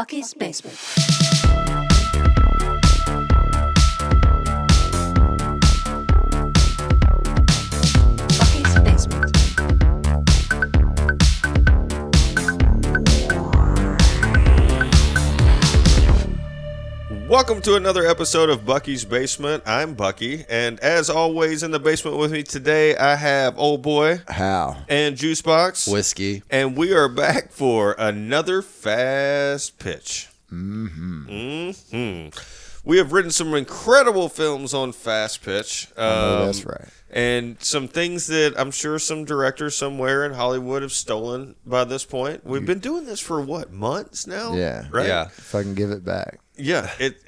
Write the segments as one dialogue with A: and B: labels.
A: Bucky's Basement.
B: Welcome to another episode of Bucky's Basement. I'm Bucky, and as always, in the basement with me today, I have Old Boy
C: How?
B: and Juicebox,
D: whiskey.
B: and we are back for another fast pitch. Mm-hmm. We have written some incredible films on Fast Pitch.
C: Oh,
B: um,
C: that's right.
B: And some things that I'm sure some directors somewhere in Hollywood have stolen by this point. We've been doing this for what months now?
C: Yeah.
B: right.
D: Yeah.
C: If I can give it back.
B: Yeah. It,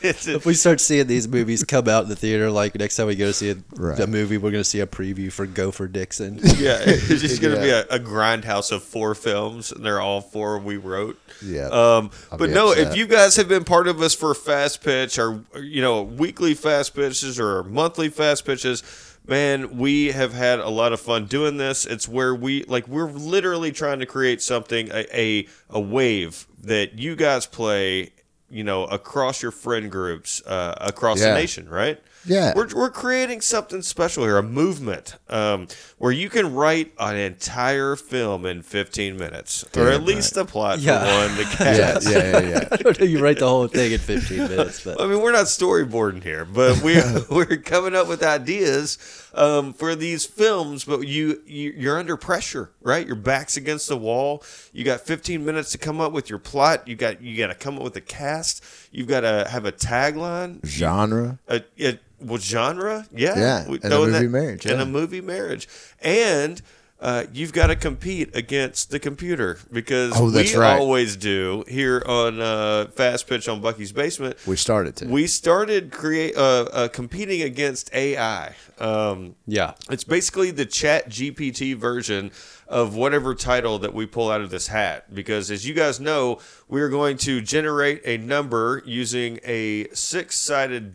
B: it's
D: If we start seeing these movies come out in the theater, like next time we go to see a,
C: Right.
D: a movie, we're going to see a preview for Gopher Dixon.
B: Yeah, it's just going to
C: Yeah.
B: be a, a grindhouse of four films, and they're all four we wrote.
C: Yeah.
B: Um,
C: I'll
B: but
C: be
B: no, if you guys have been part of us for fast pitch, or you know, weekly fast pitches or monthly fast pitches, man, we have had a lot of fun doing this. It's where we like we're literally trying to create something a a, a wave that you guys play. You know, across your friend groups, uh, across the nation, right?
C: Yeah.
B: We're, we're creating something special here, a movement um, where you can write an entire film in 15 minutes, or
C: Damn
B: at least the plot
D: Yeah.
B: for one to
C: yeah,
B: cast.
C: yeah, yeah, yeah.
D: I don't know. You write the whole thing in 15 minutes, but
B: I mean, we're not storyboarding here, but we we're coming up with ideas um, for these films. But you, you you're under pressure, right? Your back's against the wall. You got 15 minutes to come up with your plot. You got you got to come up with a cast. You've got to have a tagline.
C: Genre.
B: a, a well, genre, yeah,
C: Yeah,
B: We-
C: and a movie marriage,
B: and a movie marriage, and uh, you've got to compete against the computer because
C: Oh,
B: we
C: right.
B: always do here on uh, Fast Pitch on Bucky's Basement.
C: We started to.
B: We started create uh, uh, competing against AI. Um,
D: yeah.
B: it's basically the Chat GPT version of whatever title that we pull out of this hat. Because as you guys know, we are going to generate a number using a six sided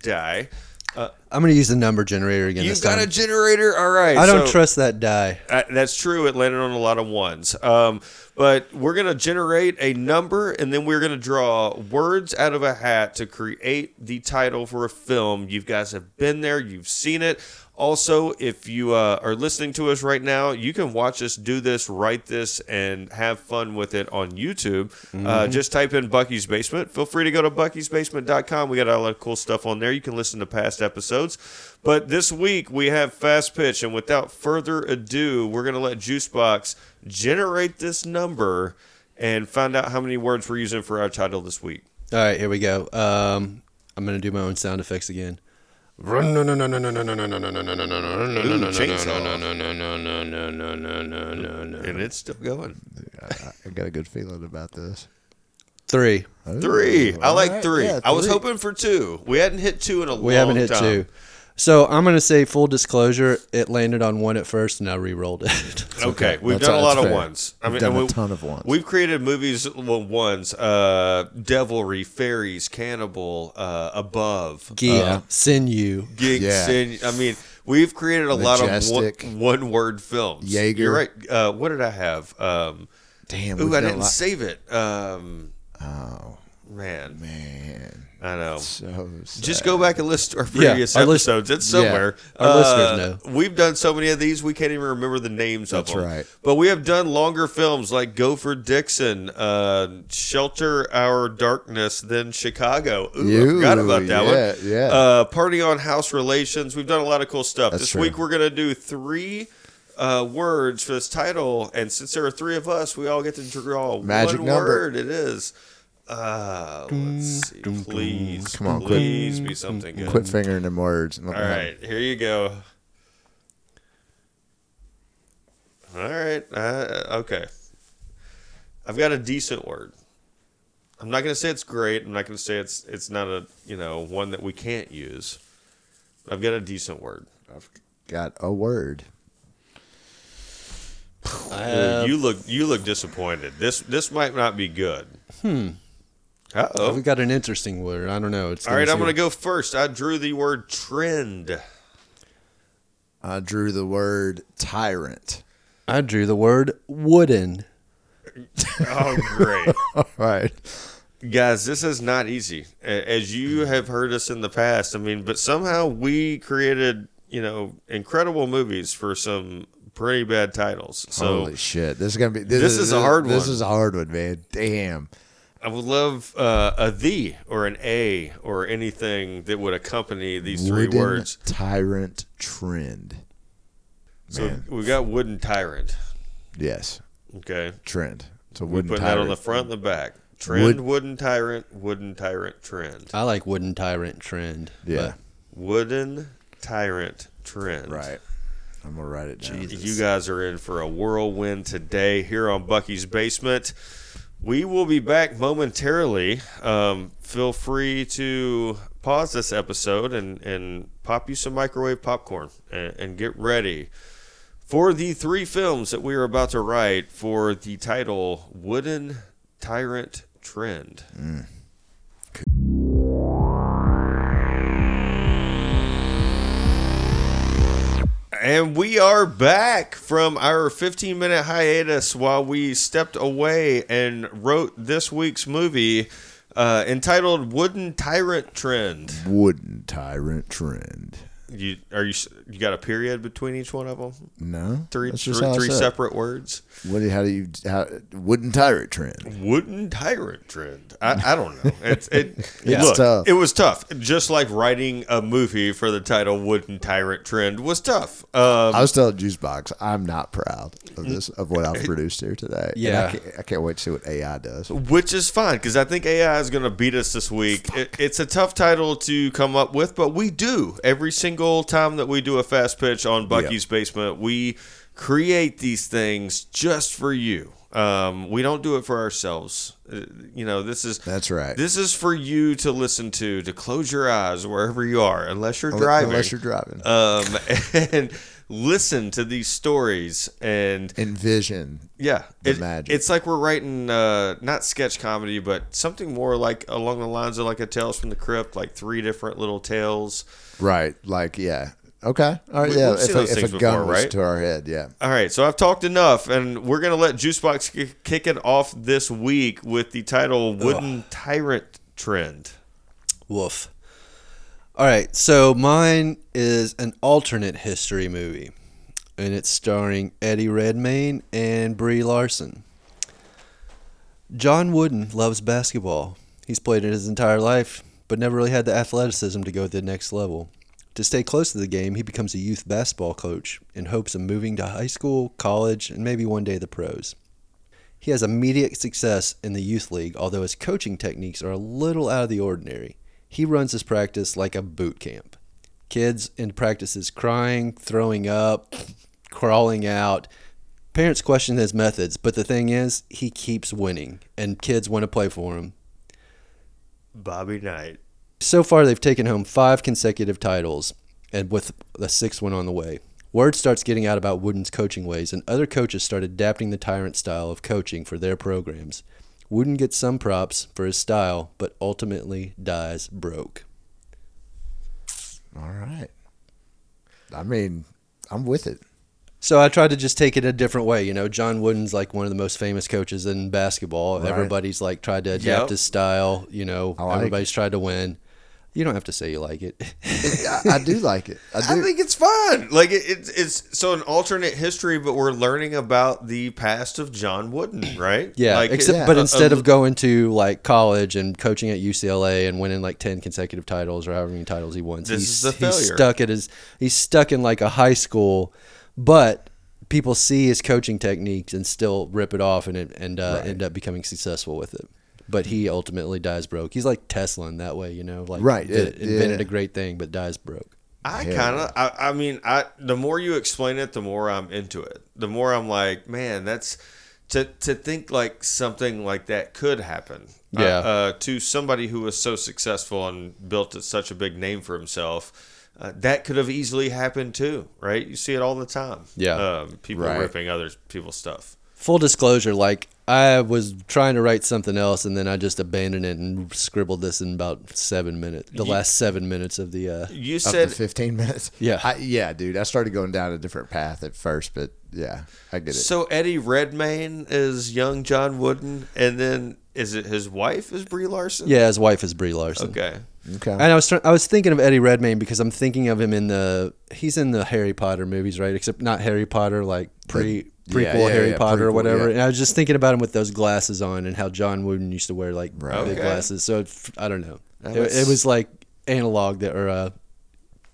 B: die.
D: I'm going to use the number generator again
B: You've
D: this
B: got
D: time.
B: a generator? All right.
D: I don't
B: so-
D: trust that die.
B: uh, that's true. It landed on a lot of ones. Um, but we're going to generate a number and then we're going to draw words out of a hat to create the title for a film. You guys have been there, you've seen it. Also, if you uh, are listening to us right now, you can watch us do this, write this, and have fun with it on YouTube. Uh, just type in Bucky's Basement. Feel free to go to buckysbasement.com. We got a lot of cool stuff on there. You can listen to past episodes. But this week we have Fast Pitch, and without further ado, we're going to let Juicebox generate this number and find out how many words we're using for our title this week.
D: All right, here we go. Um, I'm going to do my own sound effects again.
B: And it's still going.
C: I, I got a good feeling about this.
D: Three.
B: Three. I
C: All
B: like
C: right,
B: three.
C: yeah,
B: I was
C: three.
B: hoping for two. We hadn't hit two in a long time.
D: We haven't hit two. So I'm going to say full disclosure. It landed on one at first, and I re-rolled it.
B: Okay, we've
C: That's-
B: done a lot
C: that's
B: of
C: fair.
B: ones. I
C: We've
B: mean,
C: done
B: and
C: a
B: we-
C: ton of ones.
B: We've created movies well, ones: uh, Devilry, Fairies, Cannibal, uh, Above,
D: Geek,
B: uh,
D: sinew.
B: Geeks.
C: Yeah.
B: and- I mean, we've created a lot of
C: Majestic.
B: one, one-word films.
C: Jaeger.
B: You're right. Uh, what did I have? Um,
C: Damn.
B: ooh,
C: we've
B: I
C: done a
B: didn't
C: lot-
B: save it. Um,
C: Oh
B: man,
C: man.
B: I know.
C: So
B: Just go back and listen to our
D: Yeah,
B: previous
D: our lis-
B: episodes. it's somewhere.
D: our
B: Uh,
D: listeners
B: We've done so many of these, we can't even remember the names
C: That's
B: of them.
C: right.
B: But we have done longer films like Gopher Dixon, uh, Shelter Our Darkness, then Chicago. Ooh, I forgot about that
C: yeah,
B: one.
C: yeah.
B: Uh, Party on House Relations. We've done a lot of cool stuff.
C: That's
B: this
C: true.
B: week we're going to do three uh, words for this title. And since there are three of us, we all get to draw
C: Magic
B: one
C: number.
B: word. It is. Uh, let's see. Please,
C: Come on, quit.
B: please be something good.
C: Quit fingering them words.
B: All right, here you go. All right, uh, okay. I've got a decent word. I'm not going to say it's great. I'm not going to say it's it's not a you know one that we can't use. I've got a decent word.
C: I've got a word.
B: Dude, you look you look disappointed. This this might not be good. Hmm. Uh oh.
D: we
B: oh.
D: got an interesting word. I don't know. It's
B: All right, I'm going to go first. I drew the word trend.
C: I drew the word tyrant.
D: I drew the word wooden.
B: Oh, great.
C: All right.
B: Guys, this is not easy. As you have heard us in the past, I mean, but somehow we created, you know, incredible movies for some pretty bad titles. So
C: Holy shit! This is gonna be. This,
B: This is a hard
C: This
B: one.
C: is a hard one, man. Damn.
B: I would love uh, a the or an a or anything that would accompany these three
C: Wooden
B: words.
C: Tyrant trend.
B: So we got wooden tyrant.
C: Yes,
B: Okay,
C: trend. It's a
B: we
C: wooden
B: putting that on the front and the back. Trend
C: Wood-
B: wooden tyrant, wooden tyrant trend.
D: I like wooden tyrant trend.
C: Yeah.
B: Wooden tyrant trend.
C: Right. I'm gonna write it down.
D: Jesus.
B: You guys are in for a whirlwind today here on Bucky's Basement. We will be back momentarily. Um, feel free to pause this episode and, and pop you some microwave popcorn and, and get ready for the three films that we are about to write for the title Wooden Tyrant Trend. And we are back from our 15 minute hiatus while we stepped away and wrote this week's movie uh, entitled Wooden Tyrant Trend.
C: Wooden tyrant trend.
B: You are you you got a period between each one of them?
C: No,
B: Three three,
C: how I
B: three
C: said it.
B: separate words.
C: What how do you how wooden tyrant trend?
B: Wooden Tyrant Trend. I, I don't know. It's it.
C: Yeah.
B: look,
C: tough.
B: It was tough. Just like writing a movie for the title Wooden Tyrant Trend was tough. Um,
C: I was telling Juicebox, I'm not proud of this of what I've produced here today. And
D: Yeah.
C: I can't, I can't wait to see what AI does.
B: which is fine because I think AI is going to beat us this week. It, it's a tough title to come up with, but we do every single time that we do a fast pitch on Bucky's Basement. We create these things just for you. Um, we don't do it for ourselves. Uh, You know, this is
C: That's right.
B: This is for you to listen to, to close your eyes wherever you are, unless you're driving.
C: Unless you're driving.
B: um, and listen to these stories and
C: Envision.
B: yeah,
C: The
B: it-
C: magic.
B: It's like we're writing uh, not sketch comedy, but something more like along the lines of like a Tales from the Crypt, like three different little tales.
C: Right. Like, yeah. Okay. All right.
B: We-
C: yeah.
B: we've
C: If
B: seen
C: a, if a
B: things
C: gun
B: before,
C: was to our head, yeah.
B: All right, so I've talked enough, and we're gonna let Juicebox ki- kick it off this week with the title "Wooden Tyrant Trend."
D: Woof. All right, so mine is an alternate history movie, and it's starring Eddie Redmayne and Brie Larson. John Wooden loves basketball. He's played it his entire life, but never really had the athleticism to go to the next level. To stay close to the game, he becomes a youth basketball coach in hopes of moving to high school, college, and maybe one day the pros. He has immediate success in the youth league, although his coaching techniques are a little out of the ordinary. He runs his practice like a boot camp. Kids in practices crying, throwing up, crawling out. Parents question his methods, but the thing is, he keeps winning, and kids want to play for him.
B: Bobby Knight.
D: So far, they've taken home five consecutive titles, and with the sixth one on the way. Word starts getting out about Wooden's coaching ways, and other coaches start adapting the tyrant style of coaching for their programs. Wooden gets some props for his style, but ultimately dies broke.
C: All right. I mean, I'm with it.
D: So I tried to just take it a different way. You know, John Wooden's like one of the most famous coaches in basketball.
C: Right.
D: Everybody's like tried to adapt
B: Yep.
D: his style. You know,
C: like
D: everybody's tried to win. You don't have to say you like it.
C: I, I do like it. I do.
B: I think it's fun. Like it, it's it's so an alternate history, but we're learning about the past of John Wooden, right?
D: Yeah,
B: like
D: except
C: yeah.
D: but instead
B: a-
D: of going to like college and coaching at UCLA and winning like ten consecutive titles or however many titles he won, he's, he's stuck at his he's stuck in like a high school, but people see his coaching techniques and still rip it off and it, and uh,
C: Right.
D: end up becoming successful with it. But he ultimately dies broke. He's like Tesla in that way, you know, like
C: Right,
D: did-
C: it-
D: invented
C: yeah.
D: a great thing but dies broke.
B: I
C: Hell
B: kind of, I, I mean, I the more you explain it, the more I'm into it. The more I'm like, man, that's to to think like something like that could happen. Uh,
D: Yeah.
B: uh, to somebody who was so successful and built such a big name for himself, uh, that could have easily happened too, right? You see it all the time.
D: Yeah.
B: um, people
C: Right.
B: ripping other people's stuff.
D: Full disclosure, like I was trying to write something else, and then I just abandoned it and scribbled this in about seven minutes. The
B: You-
D: last seven minutes of the. Uh,
B: You
C: Up to
B: said
C: 15 minutes.
D: Yeah.
C: I, yeah, dude. I started going down a different path at first, but yeah, I get it.
B: so. Eddie Redmayne is young John Wooden, and then is it his wife is Brie Larson?
D: yeah, his wife is Brie Larson.
B: Okay.
C: Okay.
D: And I was I was thinking of Eddie Redmayne because I'm thinking of him in the he's in the Harry Potter movies, right? Except not Harry Potter, like pre
C: The-
D: prequel
C: yeah,
D: Harry
C: yeah,
D: Potter or whatever.
C: yeah.
D: And I was just thinking about him with those glasses on and how John Wooden used to wear like
C: Right.
D: big
B: Okay.
D: glasses. So it, I don't know. It,
B: was-
D: it was like analog that or uh,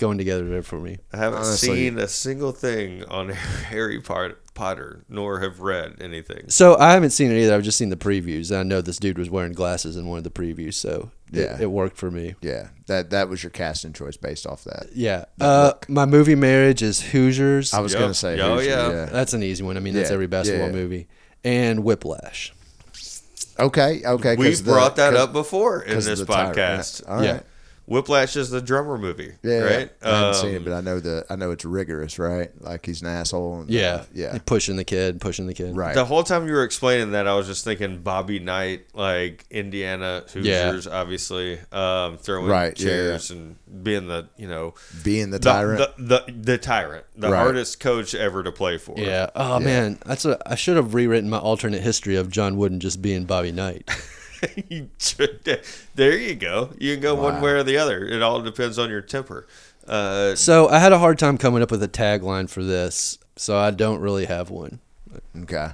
D: going together there for me.
B: I haven't
C: Honestly.
B: seen a single thing on Harry Potter, nor have read anything.
D: So I haven't seen it either. I've just seen the previews. And I know this dude was wearing glasses in one of the previews, so
C: Yeah.
D: it, it worked for me.
C: yeah, that that was your casting choice based off that.
D: Yeah.
C: That
D: Uh, my movie Marriage is Hoosiers.
C: I was
B: Yep.
C: gonna say,
B: Oh,
C: Hoosier,
B: yeah.
D: That's an easy one. I mean, that's
C: Yeah,
D: every basketball
C: yeah.
D: movie. And Whiplash.
C: Okay, okay.
B: We've
C: the-
B: brought that
C: 'cause-
B: up before in this
C: the tyrant.
B: podcast.
C: All right.
D: Yeah.
B: Whiplash is the drummer movie,
C: Yeah,
B: right?
C: I haven't seen
B: Um,
C: it, but I know the I know it's rigorous, right? Like he's an asshole. And, uh,
D: Yeah.
C: yeah,
D: Pushing the kid, pushing the kid.
C: right.
B: The whole time you were explaining that, I was just thinking Bobby Knight, like Indiana
D: Yeah.
B: Hoosiers, obviously, um, throwing
C: Right, yeah,
B: chairs and being the, you know,
C: Being the
B: the,
C: tyrant.
B: the, the, the tyrant, the
C: Right.
B: hardest coach ever to play for.
D: Yeah. Oh
C: Yeah.
D: man, that's a. I should have rewritten my alternate history of John Wooden just being Bobby Knight.
B: You should- there you go. You can go one way or the other. It all depends on your temper. Uh,
D: so I had a hard time coming up with a tagline for this, so I don't really have one.
C: okay.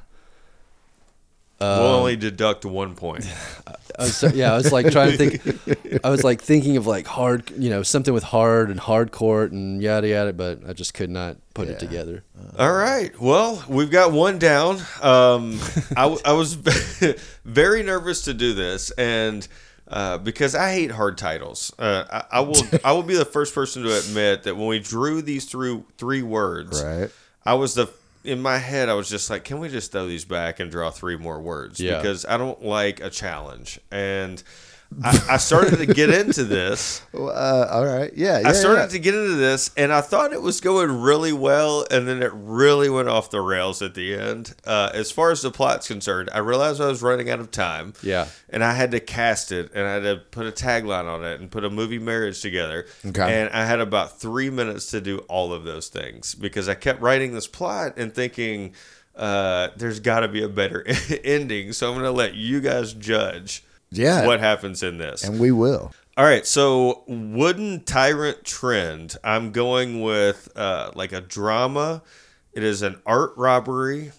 B: We'll only deduct one point.
D: I was, yeah, I was like trying to think. I was like thinking of like hard, you know, something with hard and hardcore and yada yada, but I just could not put it together.
B: All right. Well, we've got one down. Um, I, w- I was very nervous to do this, and uh, because I hate hard titles, uh, I, I will I will be the first person to admit that when we drew these through three words,
C: Right.
B: I was the in my head I was just like, can we just throw these back and draw three more words?
D: Yeah.
B: Because I don't like a challenge, and I, I started to get into this.
C: Uh, all right. Yeah. yeah
B: I started
C: yeah.
B: to get into this, and I thought it was going really well, and then it really went off the rails at the end. Uh, as far as the plot's concerned, I realized I was running out of time.
D: Yeah.
B: And I had to cast it, and I had to put a tagline on it, and put a movie marriage together.
C: Okay.
B: And I had about three minutes to do all of those things because I kept writing this plot and thinking, uh, there's got to be a better ending. So I'm going to let you guys judge
C: Yeah.
B: what happens in this.
C: And we will.
B: All right, so wooden tyrant trend. I'm going with uh, like a drama. It is an art robbery.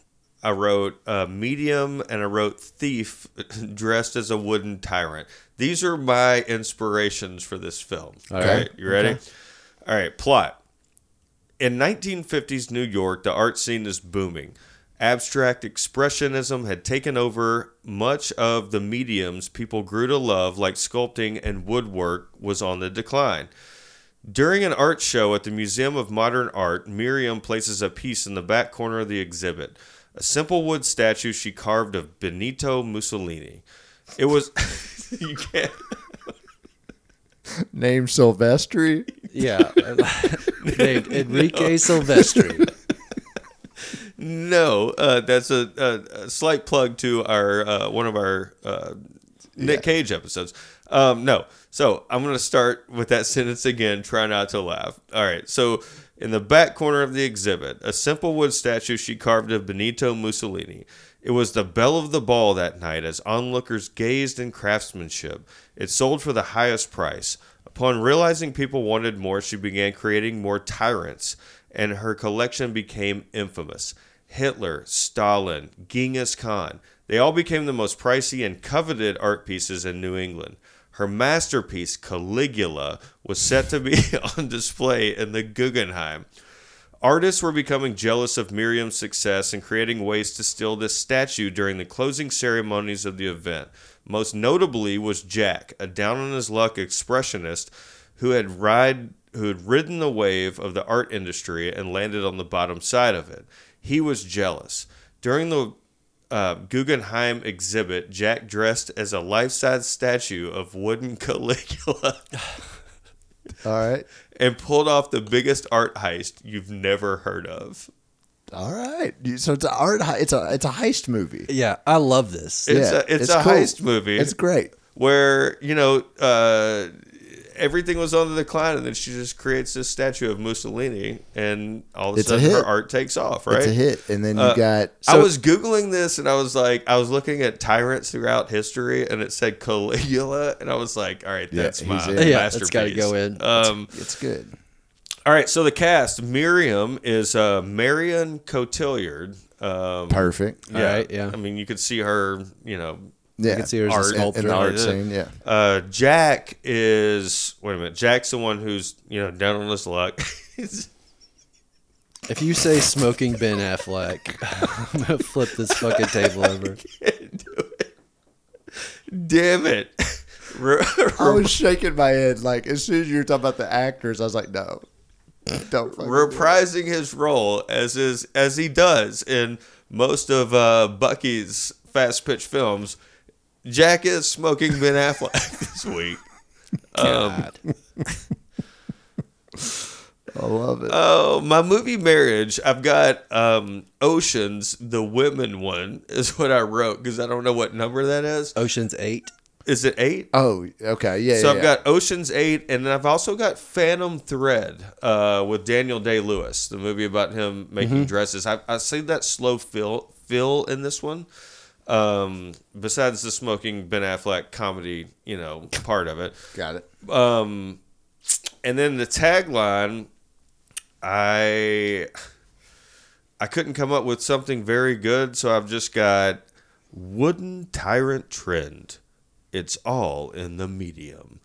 B: I wrote uh, medium and I wrote thief dressed as a wooden tyrant. These are my inspirations for this film. All
D: right.
B: right, you ready? All right, plot. In 1950s New York, the art scene is booming. Abstract expressionism had taken over much of the mediums people grew to love, like sculpting and woodwork, was on the decline. During an art show at the Museum of Modern Art, Miriam places a piece in the back corner of the exhibit a simple wood statue she carved of Benito Mussolini. It was. you can't.
C: Name Silvestri.
D: Yeah. Named Enrique Silvestri.
B: No, uh, that's a, a, a slight plug to our uh, one of our uh, Nick Cage episodes. Um, no, so I'm gonna start with that sentence again. Try not to laugh. All right. So in the back corner of the exhibit, a simple wood statue she carved of Benito Mussolini. It was the belle of the ball that night as onlookers gazed in craftsmanship. It sold for the highest price. Upon realizing people wanted more, she began creating more tyrants, and her collection became infamous. Hitler, Stalin, Genghis Khan, they all became the most pricey and coveted art pieces in New England. Her masterpiece, Caligula, was set to be on display in the Guggenheim. Artists were becoming jealous of Miriam's success and creating ways to steal this statue during the closing ceremonies of the event. Most notably was Jack, a down on his luck expressionist who had ride who had ridden the wave of the art industry and landed on the bottom side of it. He was jealous. During the uh, Guggenheim exhibit, Jack dressed as a life-size statue of wooden Caligula
C: All right.
B: and pulled off the biggest art heist you've never heard of.
C: All right. right. So it's an art. hei- It's a it's a heist movie.
D: Yeah, I love this.
B: It's
C: Yeah,
B: a it's,
C: it's
B: a
C: cool.
B: heist movie.
C: It's great.
B: where you know uh, everything was on the decline, and then she just creates this statue of Mussolini, and all of a
C: It's a
B: sudden her art takes off. Right?
C: It's a hit, and then you
B: Uh,
C: got.
B: I was googling this, and I was like, I was looking at tyrants throughout history, and it said Caligula, and I was like, all right, that's
C: he's
B: my
C: in.
D: Yeah,
B: masterpiece.
D: that's gotta go in.
B: Um,
C: It's good.
B: all right, so the cast: Miriam is uh, Marion Cotillard. Um,
C: Perfect.
D: All right, yeah.
B: I mean, you could see her, you know,
C: Yeah,
D: can see her as a
B: art-
C: in, in the art scene. Yeah,
B: Uh, Jack is wait a minute. Jack's the one who's you know down on his luck.
D: If you say smoking Ben Affleck, I'm gonna flip this fucking table over.
B: Damn it!
C: I was shaking my head like as soon as you were talking about the actors, I was like, no, don't. fucking do
B: reprising his role as is as he does in most of uh, Bucky's fast pitch films. Jack is smoking Ben Affleck this week. Um,
C: I love it.
B: oh, my movie marriage. I've got um, Oceans, the women one is what I wrote because I don't know what number that is.
D: Ocean's Eight.
B: Is it eight?
C: oh, okay, yeah.
B: So
C: yeah,
B: I've
C: yeah.
B: got Ocean's Eight, and then I've also got Phantom Thread uh, with Daniel Day Lewis, the movie about him making
C: Mm-hmm.
B: dresses. I, I see that slow fill fill in this one. Um, besides the smoking Ben Affleck comedy, you know, part of it.
C: got it.
B: Um, and then the tagline, I I couldn't come up with something very good, so I've just got wooden tyrant trend. It's all in the medium.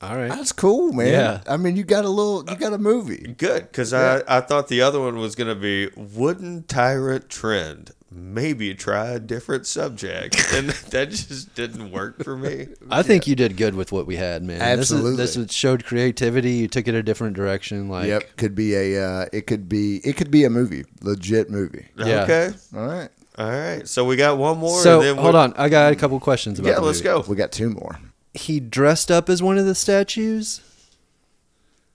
D: All right.
C: That's cool, man.
D: Yeah.
C: I mean, you got a little, you got a movie.
B: Good, because I, I thought the other one was going to be wooden tyrant trend. Maybe try a different subject, and that just didn't work for me.
D: I think you did good with what we had, man.
C: Absolutely.
D: This, is, this showed creativity. You took it a different direction. Like,
C: yep, could be a, uh, it could be, it could be a movie, legit movie.
D: Yeah.
B: Okay,
C: All right,
B: all right. So we got one more.
D: So
B: and then
D: hold on, I got a couple questions about.
B: Yeah, let's
D: movie.
B: go.
C: we got two more.
D: He dressed up as one of the statues.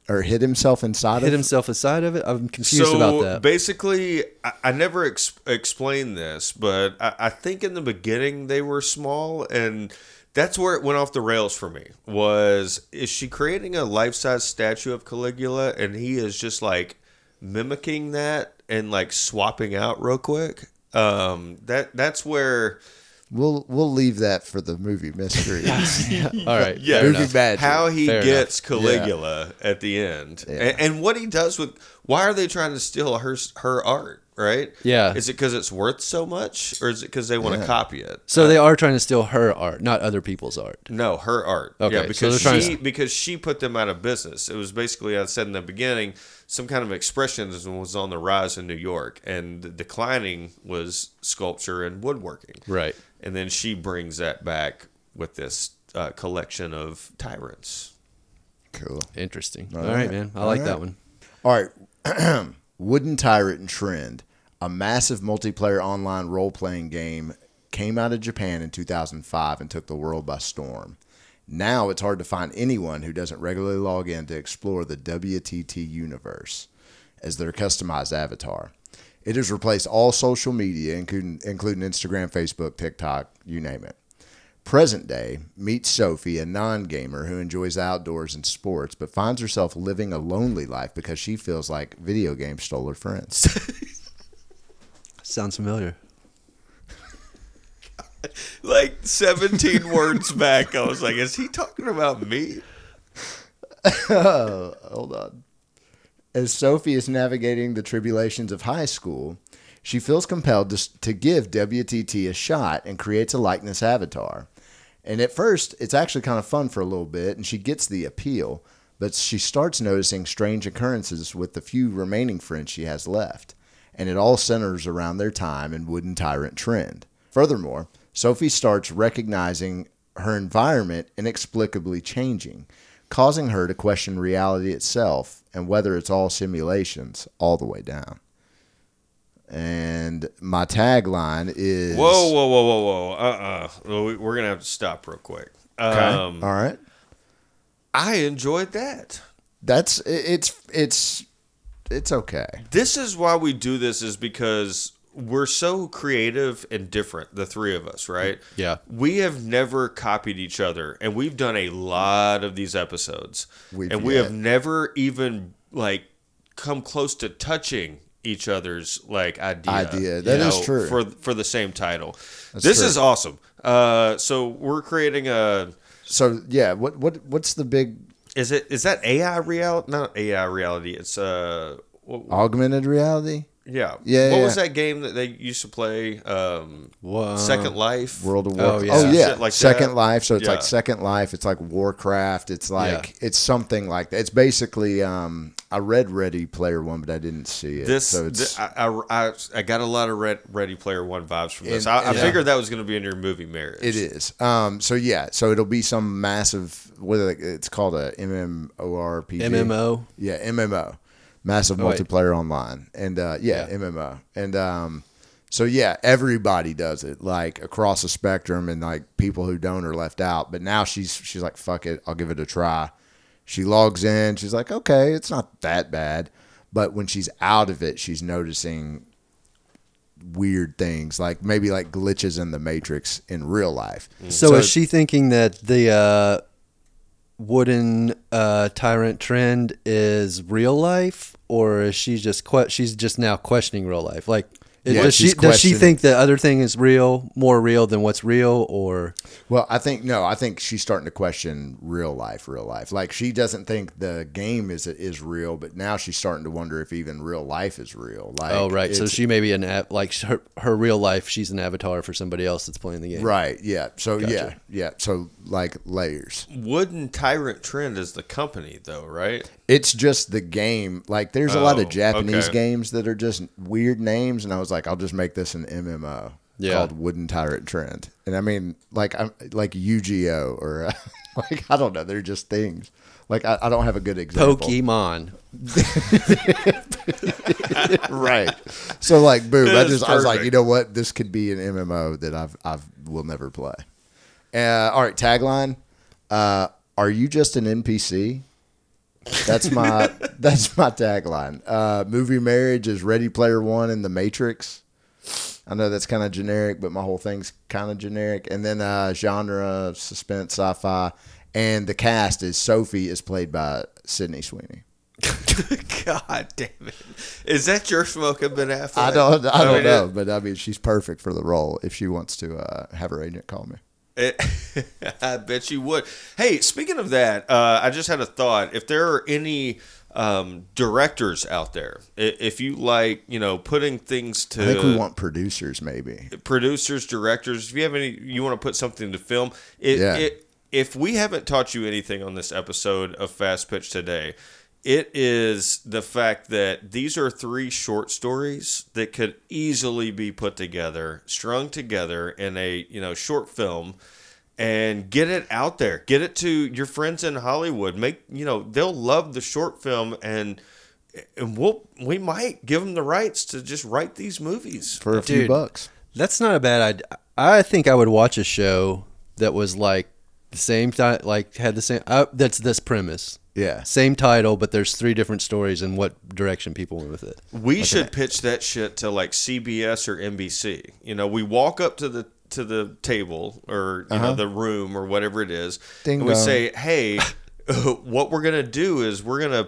C: Or hit himself inside of it.
D: Hit
C: of
D: himself aside of it. I'm confused
B: so
D: about that.
B: basically, I, I never ex- explained this, but I, I think in the beginning they were small, and that's where it went off the rails for me. Was is she creating a life size statue of Caligula, and he is just like mimicking that and like swapping out real quick? Um, that that's where
C: We'll we'll leave that for the movie mystery.
D: All right.
B: yeah,
C: Movie
D: enough.
C: magic.
B: how he
D: Fair
B: gets Caligula at the end,
C: Yeah.
B: and, and what he does with. Why are they trying to steal her her art? Right?
D: Yeah.
B: Is it because it's worth so much, or is it because they want to
C: Yeah.
B: copy it?
D: So uh, they are trying to steal her art, not other people's art.
B: No, her art.
D: Okay,
B: yeah, because
D: they're
B: she
D: to-
B: because she put them out of business. It was basically I said in the beginning, some kind of expressionism was on the rise in New York, and the declining was sculpture and woodworking.
D: Right.
B: And then she brings that back with this uh, collection of tyrants.
C: cool.
D: Interesting.
C: All
D: All right,
C: right.
D: man. I
C: All
D: like
C: right.
D: that one.
C: All right. Wooden Tyrant and Trend, a massive multiplayer online role playing game, came out of Japan in 2005 and took the world by storm. Now it's hard to find anyone who doesn't regularly log in to explore the WTT universe as their customized avatar. It has replaced all social media, including, including Instagram, Facebook, TikTok, you name it. Present day, meet Sophie, a non gamer who enjoys outdoors and sports, but finds herself living a lonely life because she feels like video games stole her friends.
D: Sounds familiar.
B: Like 17 words back, I was like, is he talking about me?
C: Oh, hold on. As Sophie is navigating the tribulations of high school, she feels compelled to, to give WTT a shot and creates a likeness avatar. And at first, it's actually kind of fun for a little bit, and she gets the appeal, but she starts noticing strange occurrences with the few remaining friends she has left. And it all centers around their time in Wooden Tyrant Trend. Furthermore, Sophie starts recognizing her environment inexplicably changing, causing her to question reality itself and whether it's all simulations all the way down. And my tagline is
B: Whoa, whoa, whoa, whoa, whoa. Uh uh we We're going to have to stop real quick.
C: Okay.
B: Um,
C: all right.
B: I enjoyed that.
C: That's it's it's it's okay.
B: this is why we do this is because we're so creative and different the three of us right
D: Yeah.
B: we have never copied each other and we've done a lot of these episodes
C: We've
B: and we
C: yet.
B: have never even like come close to touching each other's like idea
C: Idea. That is
B: know,
C: true.
B: for for the same title this
C: true.
B: is awesome uh so we're creating a
C: So yeah, what what what's the big
B: is it is that ai reality not ai reality it's uh what,
C: augmented reality?
B: Yeah.
C: Yeah,
B: What
C: yeah.
B: was that game that they used to play? Um,
D: Wha-
B: Second Life.
C: World of
D: Oh, yeah.
C: Oh yeah,
B: like
C: Second
B: that.
C: Life. So it's
B: Yeah.
C: like Second Life. It's like Warcraft. It's like
D: Yeah.
C: it's something like that. It's basically. Um, I read Ready Player One, but I didn't see it.
B: This,
C: so it's
B: thi- I, I, I, I got a lot of Red, Ready Player One vibes from this.
C: And-
B: I, I
C: yeah.
B: figured that was going to be in your movie Marriage.
C: It is. Um, so yeah, so it'll be some massive. Whether it's called a MMORPG.
D: MMO.
C: Yeah, MMO, massive
D: Oh, wait.
C: multiplayer online, and uh, yeah,
D: Yeah.
C: MMO, and um, so yeah, everybody does it like across the spectrum, and like people who don't are left out. But now she's she's like, fuck it, I'll give it a try. She logs in. She's like, okay, it's not that bad. But when she's out of it, she's noticing weird things, like maybe like glitches in the matrix in real life.
D: So, is she thinking that the uh, wooden uh, tyrant trend is real life, or is she just que- she's just now questioning real life? Like,
C: Yeah,
D: does she does she think the other thing is real, more real than what's real, or
C: Well, I think no. I think she's starting to question real life, real life. Like she doesn't think the game is is real, but now she's starting to wonder if even real life is real. Like,
D: oh right, so she may be an av- like her her real life, she's an avatar for somebody else that's playing the game.
C: right, yeah. So yeah,
D: Gotcha.
C: yeah. So like layers.
B: Wooden Tyrant Trend is the company, though, right?
C: It's just the game. Like there's a lot
B: Oh,
C: of Japanese
B: okay.
C: games that are just weird names, and I was like, I'll just make this an MMO
D: Yeah.
C: called Wooden Tyrant Trend. And I mean, like I'm like Yu-Gi-Oh or uh, like I don't know. They're just things. Like I, I don't have a good example.
D: Pokemon.
C: right. So like, boom. I just I was like, you know what? This could be an MMO that I've I've will never play. Uh, all right, tagline. Uh, are you just an NPC? That's my that's my tagline. Uh, movie marriage is Ready Player One and The Matrix. I know that's kind of generic, but my whole thing's kind of generic. And then uh, genre suspense sci-fi, and the cast is Sophie is played by Sydney Sweeney.
B: God damn it! Is that your smoking Ben Affleck?
C: I don't I don't
B: mean,
C: know, but I mean she's perfect for the role if she wants to uh, have her agent call me.
B: It, I bet you would. Hey, speaking of that, uh, I just had a thought. If there are any um, directors out there, if you like, you know, putting things to
C: I think we want producers maybe.
B: producers, directors, if you have any, you want to put something to film, it,
C: Yeah.
B: it, if we haven't taught you anything on this episode of Fast Pitch today, it is the fact that these are three short stories that could easily be put together, strung together in a you know short film, and get it out there. Get it to your friends in Hollywood. Make you know they'll love the short film and. And we'll we might give them the rights to just write these movies.
C: For a few bucks.
D: That's not a bad idea. I think I would watch a show that was like the same time, like had the same. Uh, that's this premise.
C: Yeah.
D: Same title, but there's three different stories and what direction people went with it.
B: We should pitch that shit to like CBS or NBC. You know, we walk up to the to the table or you know the room or whatever it is,
C: Uh-huh. Ding
B: and we
C: dong.
B: say, "Hey, what we're gonna do is we're gonna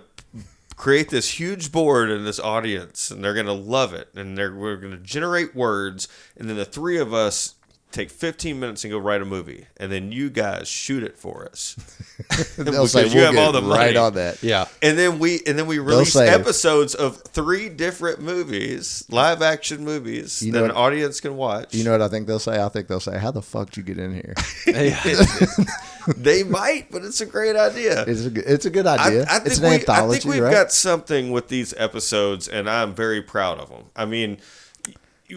B: create this huge board in this audience, and they're gonna love it, and they're we're gonna generate words, and then the three of us." Take 15 minutes and go write a movie, and then you guys shoot it for us.
C: They'll
B: Because
C: say
B: you
C: we'll
B: have
C: get
B: all the
C: right
B: money.
C: on that.
D: Yeah.
B: And then we and then we release episodes of three different movies, live action movies
C: You
B: that
C: know
B: an audience can watch.
C: You know what I think they'll say? I think they'll say, "How the fuck did you get in here?"
B: they might, but it's a great idea.
C: It's a good, it's a good idea.
B: I, I think
C: it's an
B: we, I
C: anthology,
B: think we've
C: right?
B: got something with these episodes, and I'm very proud of them. I mean, you-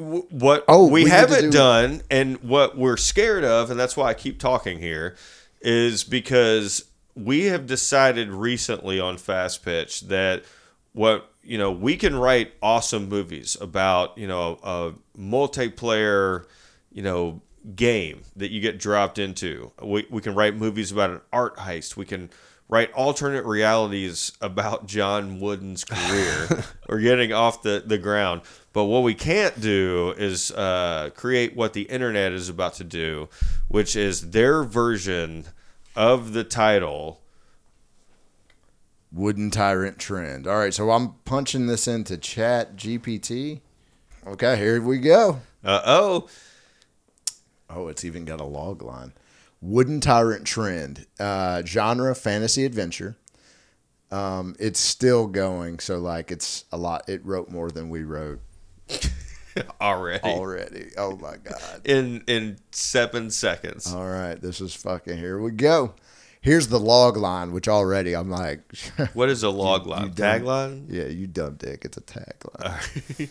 B: what
C: Oh,
B: we,
C: we
B: haven't
C: do-
B: done, and what we're scared of, and that's why I keep talking here, is because we have decided recently on Fast Pitch that what you know we can write awesome movies about you know a multiplayer you know game that you get dropped into we, we can write movies about an art heist we can write alternate realities about John Wooden's career or getting off the, the ground. But what we can't do is uh, create what the internet is about to do, which is their version of the title.
C: Wooden Tyrant Trend. All right, so I'm punching this into Chat GPT. Okay, here we go.
B: Uh oh.
C: Oh, it's even got a log line. Wooden Tyrant Trend. Uh, genre fantasy adventure. Um, it's still going, so like it's a lot. It wrote more than we wrote
B: Already.
C: already. Oh my god.
B: In in seven seconds.
C: All right, this is fucking. Here we go. Here's the log line, which already I'm like,
B: What is a log line? Tagline?
C: yeah, you dumb dick. It's a tagline.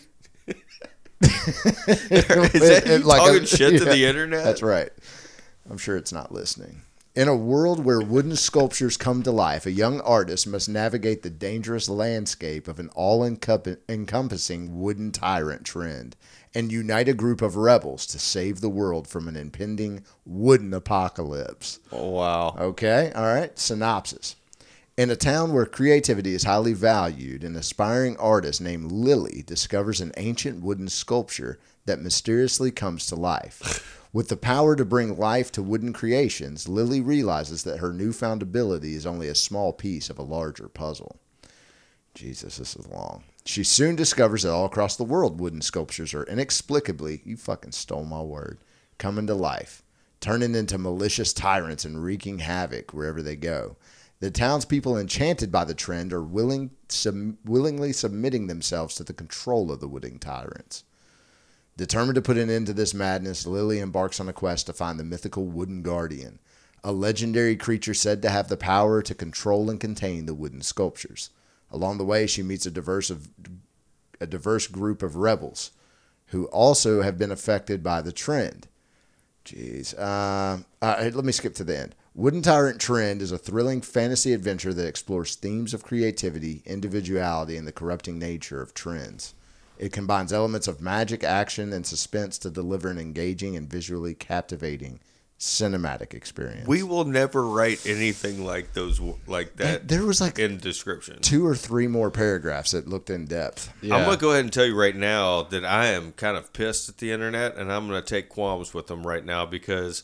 B: Is that you talking shit to the internet?
C: That's right. I'm sure it's not listening. In a world where wooden sculptures come to life, a young artist must navigate the dangerous landscape of an all encompassing wooden tyrant trend and unite a group of rebels to save the world from an impending wooden apocalypse.
B: Oh, wow.
C: Okay, all right. Synopsis. In a town where creativity is highly valued, an aspiring artist named Lily discovers an ancient wooden sculpture that mysteriously comes to life. With the power to bring life to wooden creations, Lily realizes that her newfound ability is only a small piece of a larger puzzle. Jesus, this is long. She soon discovers that all across the world, wooden sculptures are inexplicably, you fucking stole my word, coming to life, turning into malicious tyrants and wreaking havoc wherever they go. The townspeople, enchanted by the trend, are willing, sub, willingly submitting themselves to the control of the wooden tyrants. Determined to put an end to this madness, Lily embarks on a quest to find the mythical Wooden Guardian, a legendary creature said to have the power to control and contain the wooden sculptures. Along the way, she meets a diverse of a diverse group of rebels who also have been affected by the trend. Jeez. Uh, uh, let me skip to the end. Wooden Tyrant Trend is a thrilling fantasy adventure that explores themes of creativity, individuality, and the corrupting nature of trends. It combines elements of magic, action, and suspense to deliver an engaging and visually captivating cinematic experience.
B: We will never write anything like those, like that.
C: there was like
B: in description.
C: two or three more paragraphs that looked in depth.
D: Yeah.
B: I'm gonna go ahead and tell you right now that I am kind of pissed at the internet, and I'm gonna take qualms with them right now because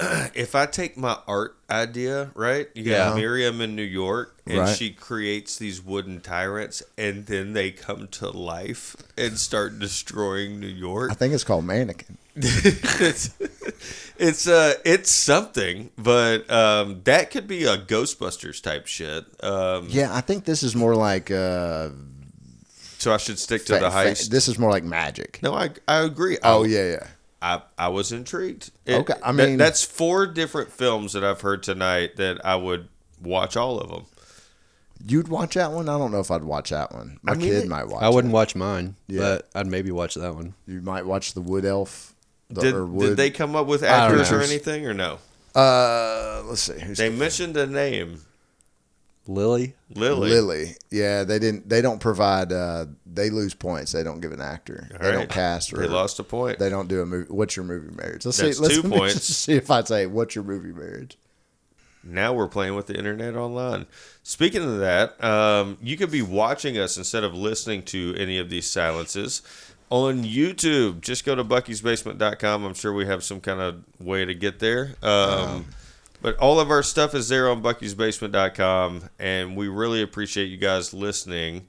B: if I take my art idea, right? You got
C: Yeah.
B: Miriam in New York, and
C: Right.
B: she creates these wooden tyrants, and then they come to life and start destroying New York.
C: I think it's called Mannequin.
B: it's it's uh it's something, but um, that could be a Ghostbusters type shit. Um,
C: Yeah, I think this is more like uh,
B: so I should stick to
C: fa-
B: the
C: fa- this is more like magic.
B: no, I I agree.
C: Oh
B: I-
C: yeah, yeah.
B: I, I was intrigued. It-
C: Okay, I
B: that-
C: mean-
B: that's four different films that I've heard tonight that I would watch all of them.
C: You'd watch that one? I don't know if I'd watch that one. My
B: I mean,
C: kid
B: it-
C: might watch.
D: I wouldn't
C: it.
D: watch mine,
C: Yeah.
D: but I'd maybe watch that one.
C: You might watch the Wood Elf. The,
B: Did,
C: Wood.
B: did they come up with actors or anything or no?
C: Uh, let's see. Who's
B: They mentioned a name,
D: Lily.
B: Lily.
C: Lily. Yeah, they didn't. They don't provide. Uh, they lose points. They don't give an actor.
B: All
C: they don't cast. Or,
B: They lost a point.
C: They don't do a movie. What's your movie marriage? Let's
B: That's
C: see. Let's
B: two
C: let me
B: points.
C: just see if I say what's your movie marriage.
B: Now we're playing with the internet online. Speaking of that, um, you could be watching us instead of listening to any of these silences on YouTube. Just go to buckysbasement.com. I'm sure we have some kind of way to get there. Um, but all of our stuff is there on buckysbasement.com, and we really appreciate you guys listening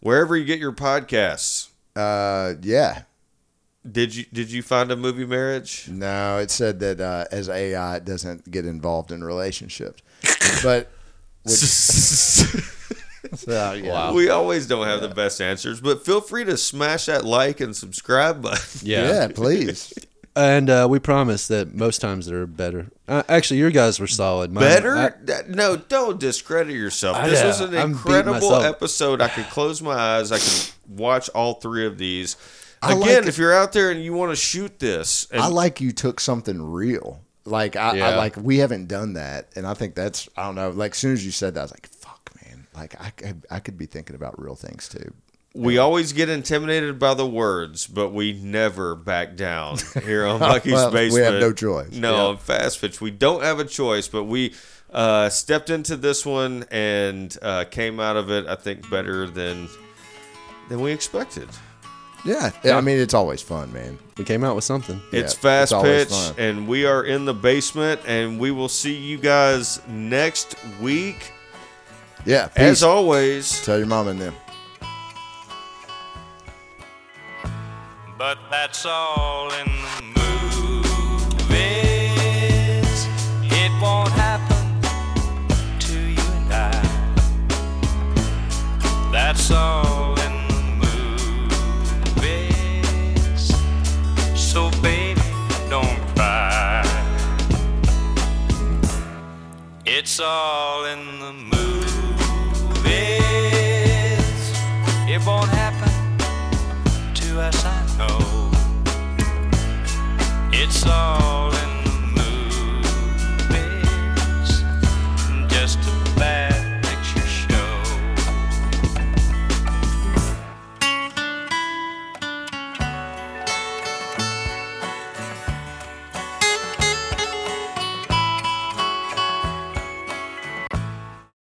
B: wherever you get your podcasts.
C: Uh, yeah.
B: Did you did you find a movie marriage?
C: No, it said that uh, as AI, it doesn't get involved in relationships. But so, yeah.
B: We always don't have the best answers, but feel free to smash that like and subscribe button.
C: yeah, please.
D: And uh, we promise that most times they're better. Uh, actually, your guys were solid. Mine-
B: Better?
D: I-
B: That- no, don't discredit yourself.
D: I-
B: This
D: yeah,
B: was an
D: I'm beating
B: incredible
D: myself.
B: episode. I could close my eyes. I could watch all three of these.
C: I
B: Again,
C: like-
B: if you're out there and you want to shoot this, and
C: I like you took something real. Like I, I
D: Yeah.
C: like we haven't done that, and I think that's I don't know. Like as soon as you said that, I was like, "Fuck, man!" Like I could, I could be thinking about real things too.
B: We always get intimidated by the words, but we never back down here on Bucky's
C: Well, we have no choice.
B: No, on Fast Pitch, we don't have a choice, but we uh, stepped into this one and uh, came out of it, I think, better than than we expected.
C: Yeah, I mean it's always fun, man.
D: We came out with something.
B: It's
C: Yeah,
B: fast
C: it's
B: pitch, and we are in the basement, and we will see you guys next week.
C: Yeah,
B: As always,
C: Tell your mom and them.
E: That's all in the movies. It won't happen to you and I. That's all in the movies. So, baby, don't cry. It's all in